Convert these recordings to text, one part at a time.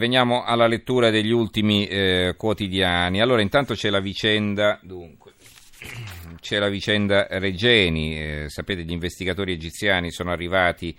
Veniamo alla lettura degli ultimi eh, quotidiani. Allora, intanto c'è la vicenda, dunque, c'è la vicenda Regeni. Eh, sapete, gli investigatori egiziani sono arrivati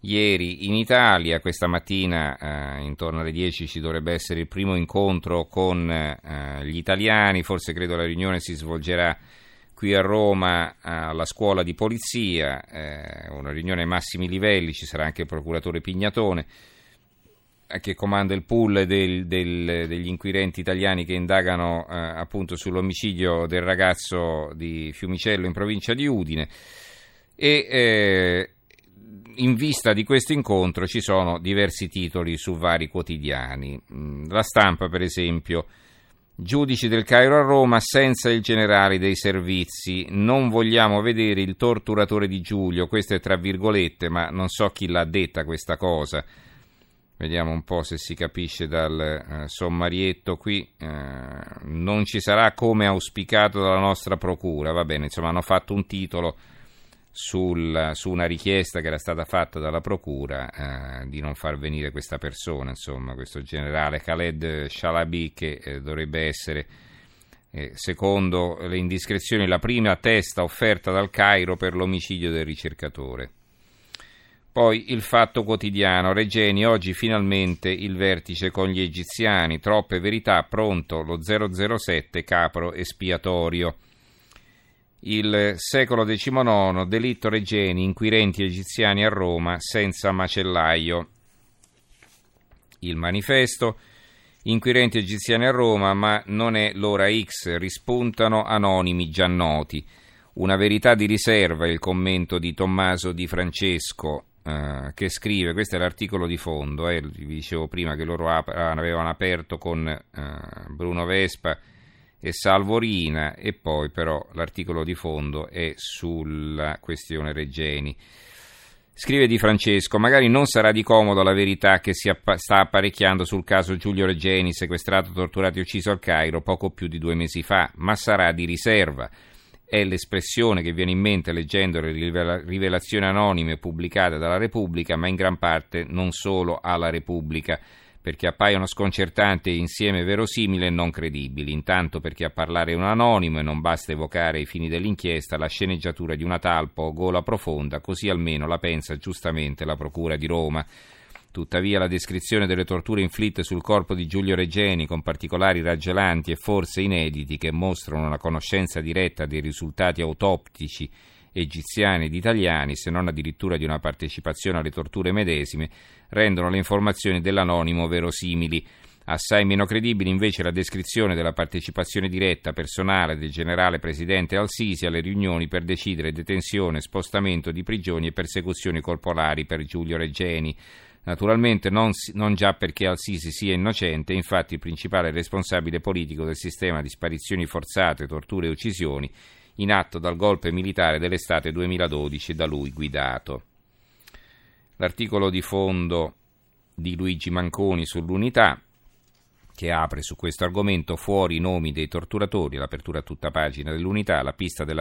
ieri in Italia. Questa mattina, eh, intorno alle 10, ci dovrebbe essere il primo incontro con eh, gli italiani. Forse credo la riunione si svolgerà qui a Roma alla scuola di polizia. Eh, una riunione ai massimi livelli. Ci sarà anche il procuratore Pignatone che comanda il pool del, del, degli inquirenti italiani che indagano eh, appunto sull'omicidio del ragazzo di Fiumicello in provincia di Udine e eh, in vista di questo incontro ci sono diversi titoli su vari quotidiani. Mm, la stampa, per esempio, giudici del Cairo a Roma senza il generale dei servizi, non vogliamo vedere il torturatore di Giulio, questo è tra virgolette, ma non so chi l'ha detta questa cosa. Vediamo un po' se si capisce dal eh, sommarietto qui. Eh, non ci sarà come auspicato dalla nostra procura. Va bene, insomma, hanno fatto un titolo sul, su una richiesta che era stata fatta dalla procura eh, di non far venire questa persona, insomma, questo generale Khaled Shalabi che eh, dovrebbe essere, eh, secondo le indiscrezioni, la prima testa offerta dal Cairo per l'omicidio del ricercatore. Poi il fatto quotidiano, Regeni, oggi finalmente il vertice con gli egiziani, troppe verità, pronto lo 007 capro espiatorio. Il secolo XIX, delitto Regeni, inquirenti egiziani a Roma senza macellaio. Il manifesto, inquirenti egiziani a Roma, ma non è l'ora X, rispuntano anonimi già noti. Una verità di riserva, il commento di Tommaso Di Francesco, Uh, che scrive, questo è l'articolo di fondo, eh, vi dicevo prima che loro ap- avevano aperto con uh, Bruno Vespa e Salvorina e poi però l'articolo di fondo è sulla questione Reggeni. Scrive Di Francesco, magari non sarà di comodo la verità che si appa- sta apparecchiando sul caso Giulio Reggeni, sequestrato, torturato e ucciso al Cairo poco più di due mesi fa, ma sarà di riserva è l'espressione che viene in mente leggendo le rivelazioni anonime pubblicate dalla Repubblica, ma in gran parte non solo alla Repubblica, perché appaiono sconcertanti e insieme verosimili e non credibili, intanto perché a parlare è un anonimo e non basta evocare ai fini dell'inchiesta la sceneggiatura di una talpa o gola profonda, così almeno la pensa giustamente la Procura di Roma. Tuttavia la descrizione delle torture inflitte sul corpo di Giulio Regeni, con particolari raggelanti e forse inediti che mostrano una conoscenza diretta dei risultati autoptici egiziani ed italiani, se non addirittura di una partecipazione alle torture medesime, rendono le informazioni dell'anonimo verosimili. Assai meno credibile invece la descrizione della partecipazione diretta personale del generale presidente Al-Sisi alle riunioni per decidere detenzione, spostamento di prigioni e persecuzioni corporali per Giulio Regeni. Naturalmente non, non, già perché Al-Sisi sia innocente, infatti il principale responsabile politico del sistema di sparizioni forzate, torture e uccisioni in atto dal golpe militare dell'estate 2012 da lui guidato. L'articolo di fondo di Luigi Manconi sull'unità che apre su questo argomento fuori i nomi dei torturatori, l'apertura a tutta pagina dell'unità, la pista degli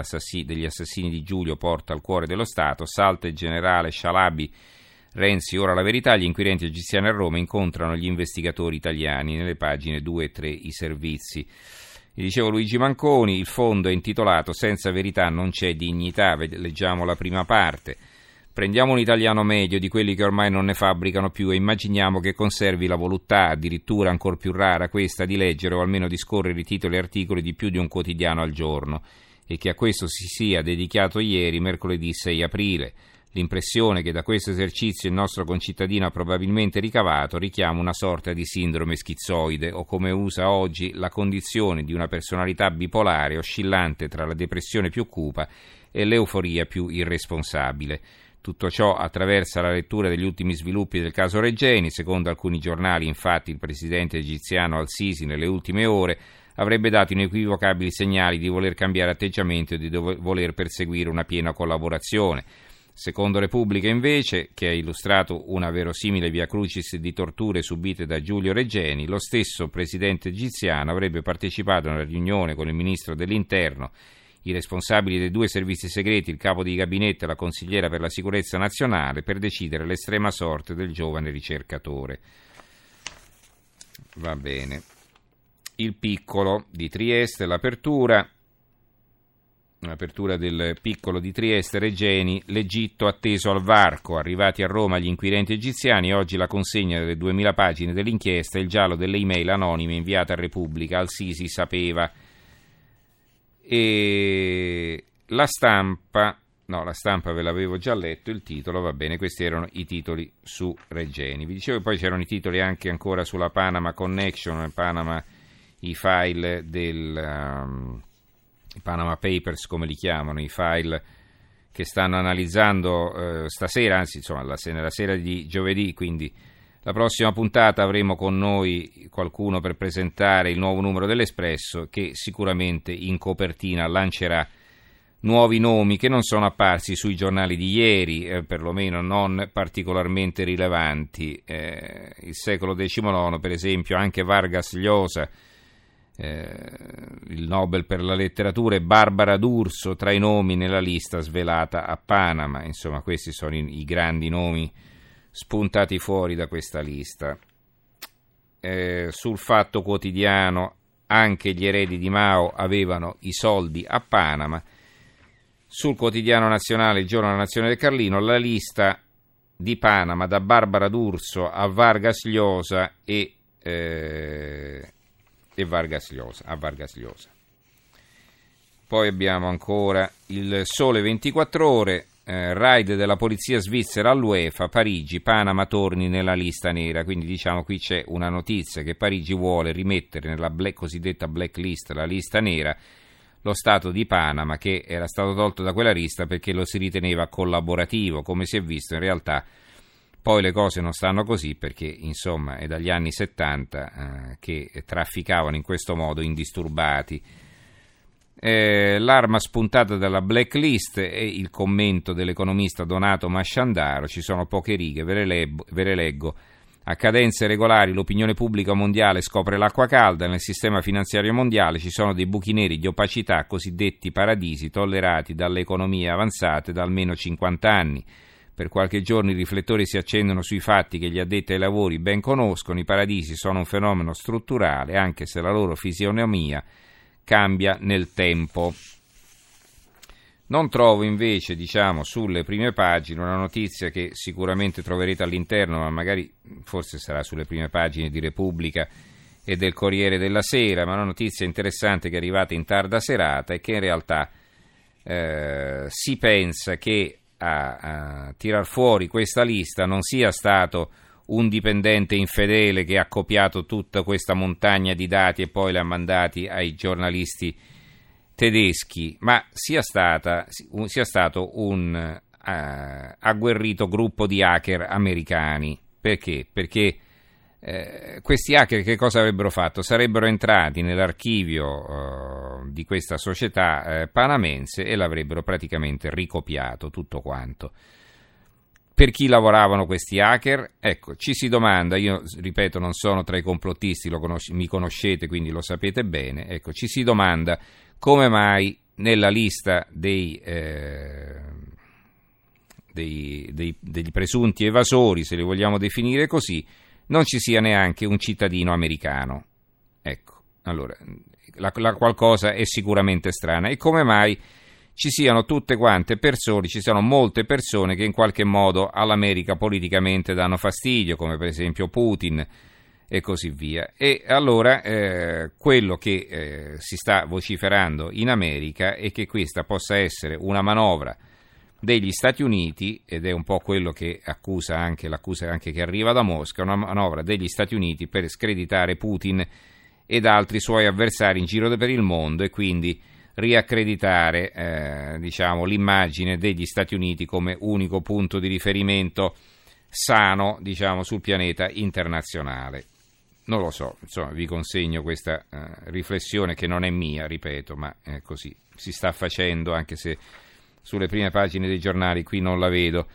assassini di Giulio porta al cuore dello Stato, salta il generale Shalabi Renzi, ora la verità, gli inquirenti egiziani a Roma incontrano gli investigatori italiani nelle pagine 2 e 3 i servizi. Vi dicevo Luigi Manconi, il fondo è intitolato Senza verità non c'è dignità, leggiamo la prima parte. Prendiamo un italiano medio di quelli che ormai non ne fabbricano più e immaginiamo che conservi la voluttà, addirittura ancora più rara questa, di leggere o almeno di scorrere i titoli e articoli di più di un quotidiano al giorno e che a questo si sia dedicato ieri, mercoledì 6 aprile. L'impressione che da questo esercizio il nostro concittadino ha probabilmente ricavato richiama una sorta di sindrome schizzoide o come usa oggi la condizione di una personalità bipolare oscillante tra la depressione più cupa e l'euforia più irresponsabile. Tutto ciò attraversa la lettura degli ultimi sviluppi del caso Regeni. Secondo alcuni giornali, infatti, il presidente egiziano Al-Sisi nelle ultime ore avrebbe dato inequivocabili segnali di voler cambiare atteggiamento e di voler perseguire una piena collaborazione. Secondo Repubblica, invece, che ha illustrato una verosimile via crucis di torture subite da Giulio Reggeni, lo stesso presidente egiziano avrebbe partecipato a una riunione con il ministro dell'Interno, i responsabili dei due servizi segreti, il capo di gabinetto e la consigliera per la sicurezza nazionale, per decidere l'estrema sorte del giovane ricercatore. va bene. Il piccolo di Trieste, l'apertura, l'apertura del piccolo di Trieste, Regeni, l'Egitto atteso al varco, arrivati a Roma gli inquirenti egiziani, oggi la consegna delle 2000 pagine dell'inchiesta, il giallo delle email anonime inviate a Repubblica, al Sisi sapeva. E la stampa No, la stampa ve l'avevo già letto, il titolo, va bene, questi erano i titoli su Regeni. Vi dicevo che poi c'erano i titoli anche ancora sulla Panama Connection, Panama, i file del um, Panama Papers, come li chiamano, i file che stanno analizzando eh, stasera, anzi insomma la, nella sera di giovedì, quindi la prossima puntata avremo con noi qualcuno per presentare il nuovo numero dell'Espresso che sicuramente in copertina lancerà nuovi nomi che non sono apparsi sui giornali di ieri, eh, perlomeno non particolarmente rilevanti. Eh, il secolo XIX, per esempio, anche Vargas Llosa, il Nobel per la letteratura, e Barbara D'Urso tra i nomi nella lista svelata a Panama. Insomma, questi sono i, i grandi nomi spuntati fuori da questa lista. Eh, sul fatto quotidiano anche gli eredi di Mao avevano i soldi a Panama sul quotidiano nazionale Il giorno della nazione del Carlino la lista di Panama da Barbara D'Urso a Vargas Llosa e, eh, e Vargas Llosa, a Vargas Llosa. Poi abbiamo ancora il Sole 24 ore, eh, raid della polizia svizzera all'UEFA, Parigi, Panama torni nella lista nera, quindi diciamo qui c'è una notizia che Parigi vuole rimettere nella black, cosiddetta blacklist, la lista nera, lo Stato di Panama che era stato tolto da quella lista perché lo si riteneva collaborativo, come si è visto in realtà poi le cose non stanno così perché insomma è dagli anni 70 eh, che trafficavano in questo modo indisturbati. Eh, l'arma spuntata dalla blacklist è il commento dell'economista Donato Masciandaro, ci sono poche righe, ve le, leggo, ve le leggo. A cadenze regolari l'opinione pubblica mondiale scopre l'acqua calda, nel sistema finanziario mondiale ci sono dei buchi neri di opacità, cosiddetti paradisi, tollerati dalle economie avanzate da almeno 50 anni. Per qualche giorno i riflettori si accendono sui fatti che gli addetti ai lavori ben conoscono, i paradisi sono un fenomeno strutturale, anche se la loro fisionomia cambia nel tempo. Non trovo invece, diciamo, sulle prime pagine una notizia che sicuramente troverete all'interno, ma magari forse sarà sulle prime pagine di Repubblica e del Corriere della Sera, ma una notizia interessante che è arrivata in tarda serata e che in realtà eh, si pensa che a, a tirar fuori questa lista non sia stato un dipendente infedele che ha copiato tutta questa montagna di dati e poi li ha mandati ai giornalisti tedeschi, ma sia, stata, sia stato un uh, agguerrito gruppo di hacker americani. Perché? Perché eh, questi hacker che cosa avrebbero fatto? Sarebbero entrati nell'archivio uh, di questa società eh, panamense e l'avrebbero praticamente ricopiato tutto quanto. Per chi lavoravano questi hacker? Ecco, ci si domanda, io ripeto non sono tra i complottisti, conos- mi conoscete quindi lo sapete bene, ecco, ci si domanda come mai nella lista dei, eh, dei, dei, degli presunti evasori, se li vogliamo definire così, non ci sia neanche un cittadino americano. Ecco, allora, la, la qualcosa è sicuramente strana. E come mai ci siano tutte quante persone, ci siano molte persone che in qualche modo all'America politicamente danno fastidio, come per esempio Putin, e così via. E allora eh, quello che eh, si sta vociferando in America è che questa possa essere una manovra degli Stati Uniti, ed è un po' quello che accusa anche l'accusa anche che arriva da Mosca, una manovra degli Stati Uniti per screditare Putin ed altri suoi avversari in giro per il mondo e quindi riaccreditare eh, diciamo, l'immagine degli Stati Uniti come unico punto di riferimento sano diciamo, sul pianeta internazionale. Non lo so, insomma, vi consegno questa uh, riflessione che non è mia, ripeto, ma è così si sta facendo, anche se sulle prime pagine dei giornali qui non la vedo.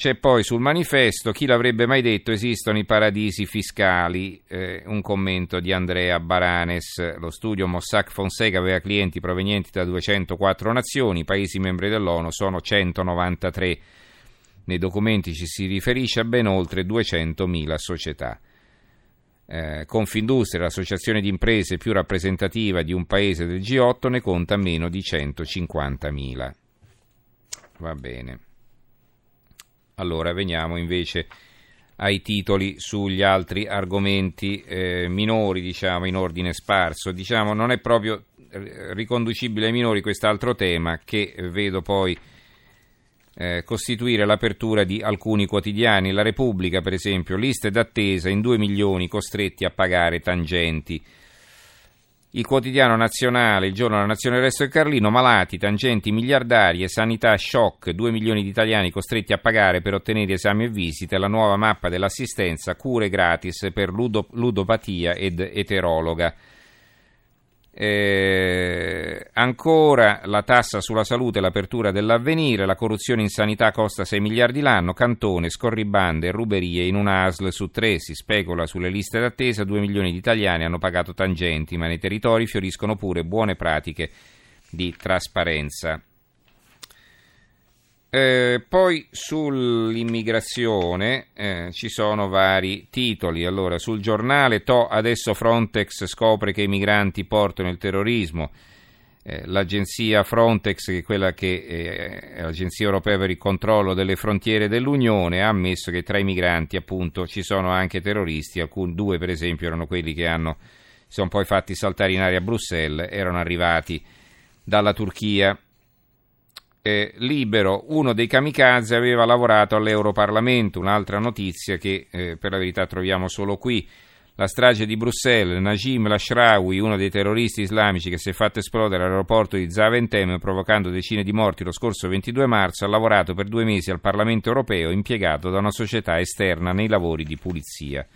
C'è poi sul manifesto, chi l'avrebbe mai detto, esistono i paradisi fiscali, eh, un commento di Andrea Baranes, lo studio Mossack Fonseca aveva clienti provenienti da 204 nazioni, i paesi membri dell'ONU sono 193. Nei documenti ci si riferisce a ben oltre 200.000 società. Eh, Confindustria, l'associazione di imprese più rappresentativa di un paese del G8, ne conta meno di 150.000. Va bene. Allora veniamo invece ai titoli sugli altri argomenti eh, minori, diciamo, in ordine sparso. Diciamo, non è proprio eh, riconducibile ai minori quest'altro tema che vedo poi eh, costituire l'apertura di alcuni quotidiani. La Repubblica, per esempio, liste d'attesa in 2 milioni costretti a pagare tangenti. Il quotidiano nazionale, il giorno della nazione resto del Carlino, malati, tangenti miliardarie, sanità shock, 2 milioni di italiani costretti a pagare per ottenere esami e visite, la nuova mappa dell'assistenza, cure gratis per ludopatia ed eterologa. Eh, ancora la tassa sulla salute e l'apertura dell'avvenire, la corruzione in sanità costa 6 miliardi l'anno, cantone, scorribande ruberie in una ASL su tre, si specula sulle liste d'attesa, 2 milioni di italiani hanno pagato tangenti, ma nei territori fioriscono pure buone pratiche di trasparenza. Eh, poi sull'immigrazione eh, ci sono vari titoli. Allora, sul giornale To adesso Frontex scopre che i migranti portano il terrorismo. Eh, l'agenzia Frontex, che è quella che eh, è l'agenzia europea per il controllo delle frontiere dell'Unione, ha ammesso che tra i migranti appunto ci sono anche terroristi. Alcuni, due per esempio erano quelli che hanno, si sono poi fatti saltare in aria a Bruxelles, erano arrivati dalla Turchia eh, Libero, uno dei kamikaze, aveva lavorato all'Europarlamento, un'altra notizia che eh, per la verità troviamo solo qui. La strage di Bruxelles, Najim Lashrawi, uno dei terroristi islamici che si è fatto esplodere all'aeroporto di Zaventem provocando decine di morti lo scorso 22 marzo, ha lavorato per due mesi al Parlamento europeo impiegato da una società esterna nei lavori di pulizia.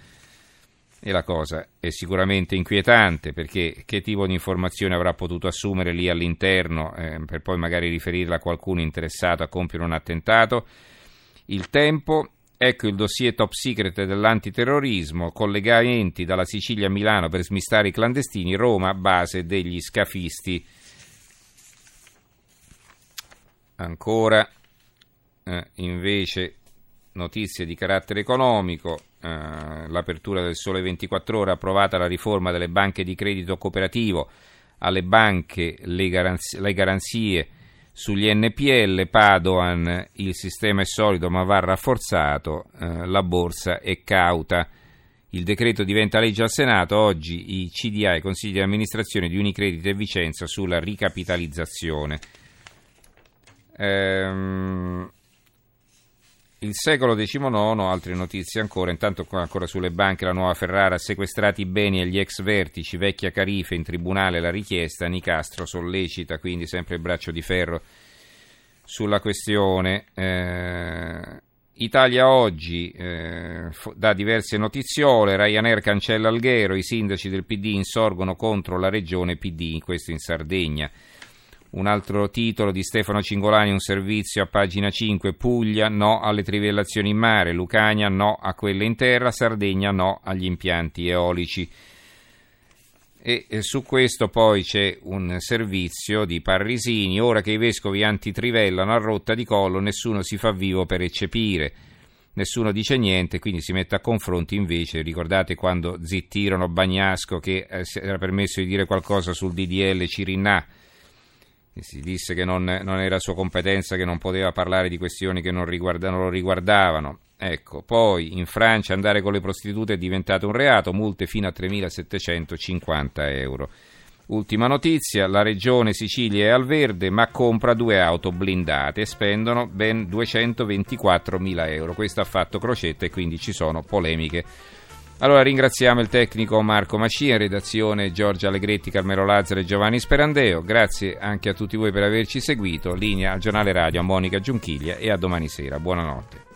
E la cosa è sicuramente inquietante perché che tipo di informazione avrà potuto assumere lì all'interno eh, per poi magari riferirla a qualcuno interessato a compiere un attentato. Il tempo, ecco il dossier top secret dell'antiterrorismo, collegamenti dalla Sicilia a Milano per smistare i clandestini, Roma, base degli scafisti. Ancora, eh, invece, notizie di carattere economico, eh, l'apertura del Sole 24 Ore, approvata la riforma delle banche di credito cooperativo, alle banche le garanzie, le garanzie sugli NPL, Padoan, il sistema è solido ma va rafforzato, eh, la borsa è cauta. Il decreto diventa legge al Senato, oggi i CDA, i consigli di amministrazione di Unicredit e Vicenza sulla ricapitalizzazione. Ehm, il secolo XIX, altre notizie ancora, intanto ancora sulle banche la nuova Ferrara, sequestrati i beni agli ex vertici, vecchia Carife, in tribunale la richiesta, Nicastro sollecita quindi sempre il braccio di ferro sulla questione. Eh, Italia oggi eh, dà diverse notiziole, Ryanair cancella Alghero, i sindaci del PD insorgono contro la regione PD, questo in Sardegna. Un altro titolo di Stefano Cingolani, un servizio a pagina 5, Puglia no alle trivellazioni in mare, Lucania no a quelle in terra, Sardegna no agli impianti eolici. E su questo poi c'è un servizio di Parrisini, ora che i vescovi antitrivellano a rotta di collo, nessuno si fa vivo per eccepire. Nessuno dice niente, quindi si mette a confronti invece. Ricordate quando zittirono Bagnasco che eh, era permesso di dire qualcosa sul DDL Cirinà? Si disse che non, non, era sua competenza, che non poteva parlare di questioni che non, non lo riguardavano. Ecco, poi in Francia andare con le prostitute è diventato un reato, multe fino a 3.750 euro. Ultima notizia, la regione Sicilia è al verde ma compra due auto blindate e spendono ben 224.000 euro. Questo ha fatto Crocetta e quindi ci sono polemiche allora ringraziamo il tecnico Marco Macia, redazione Giorgia Allegretti, Carmelo Lazzaro e Giovanni Sperandeo. Grazie anche a tutti voi per averci seguito. Linea al giornale radio a Monica Giunchiglia e a domani sera. Buonanotte.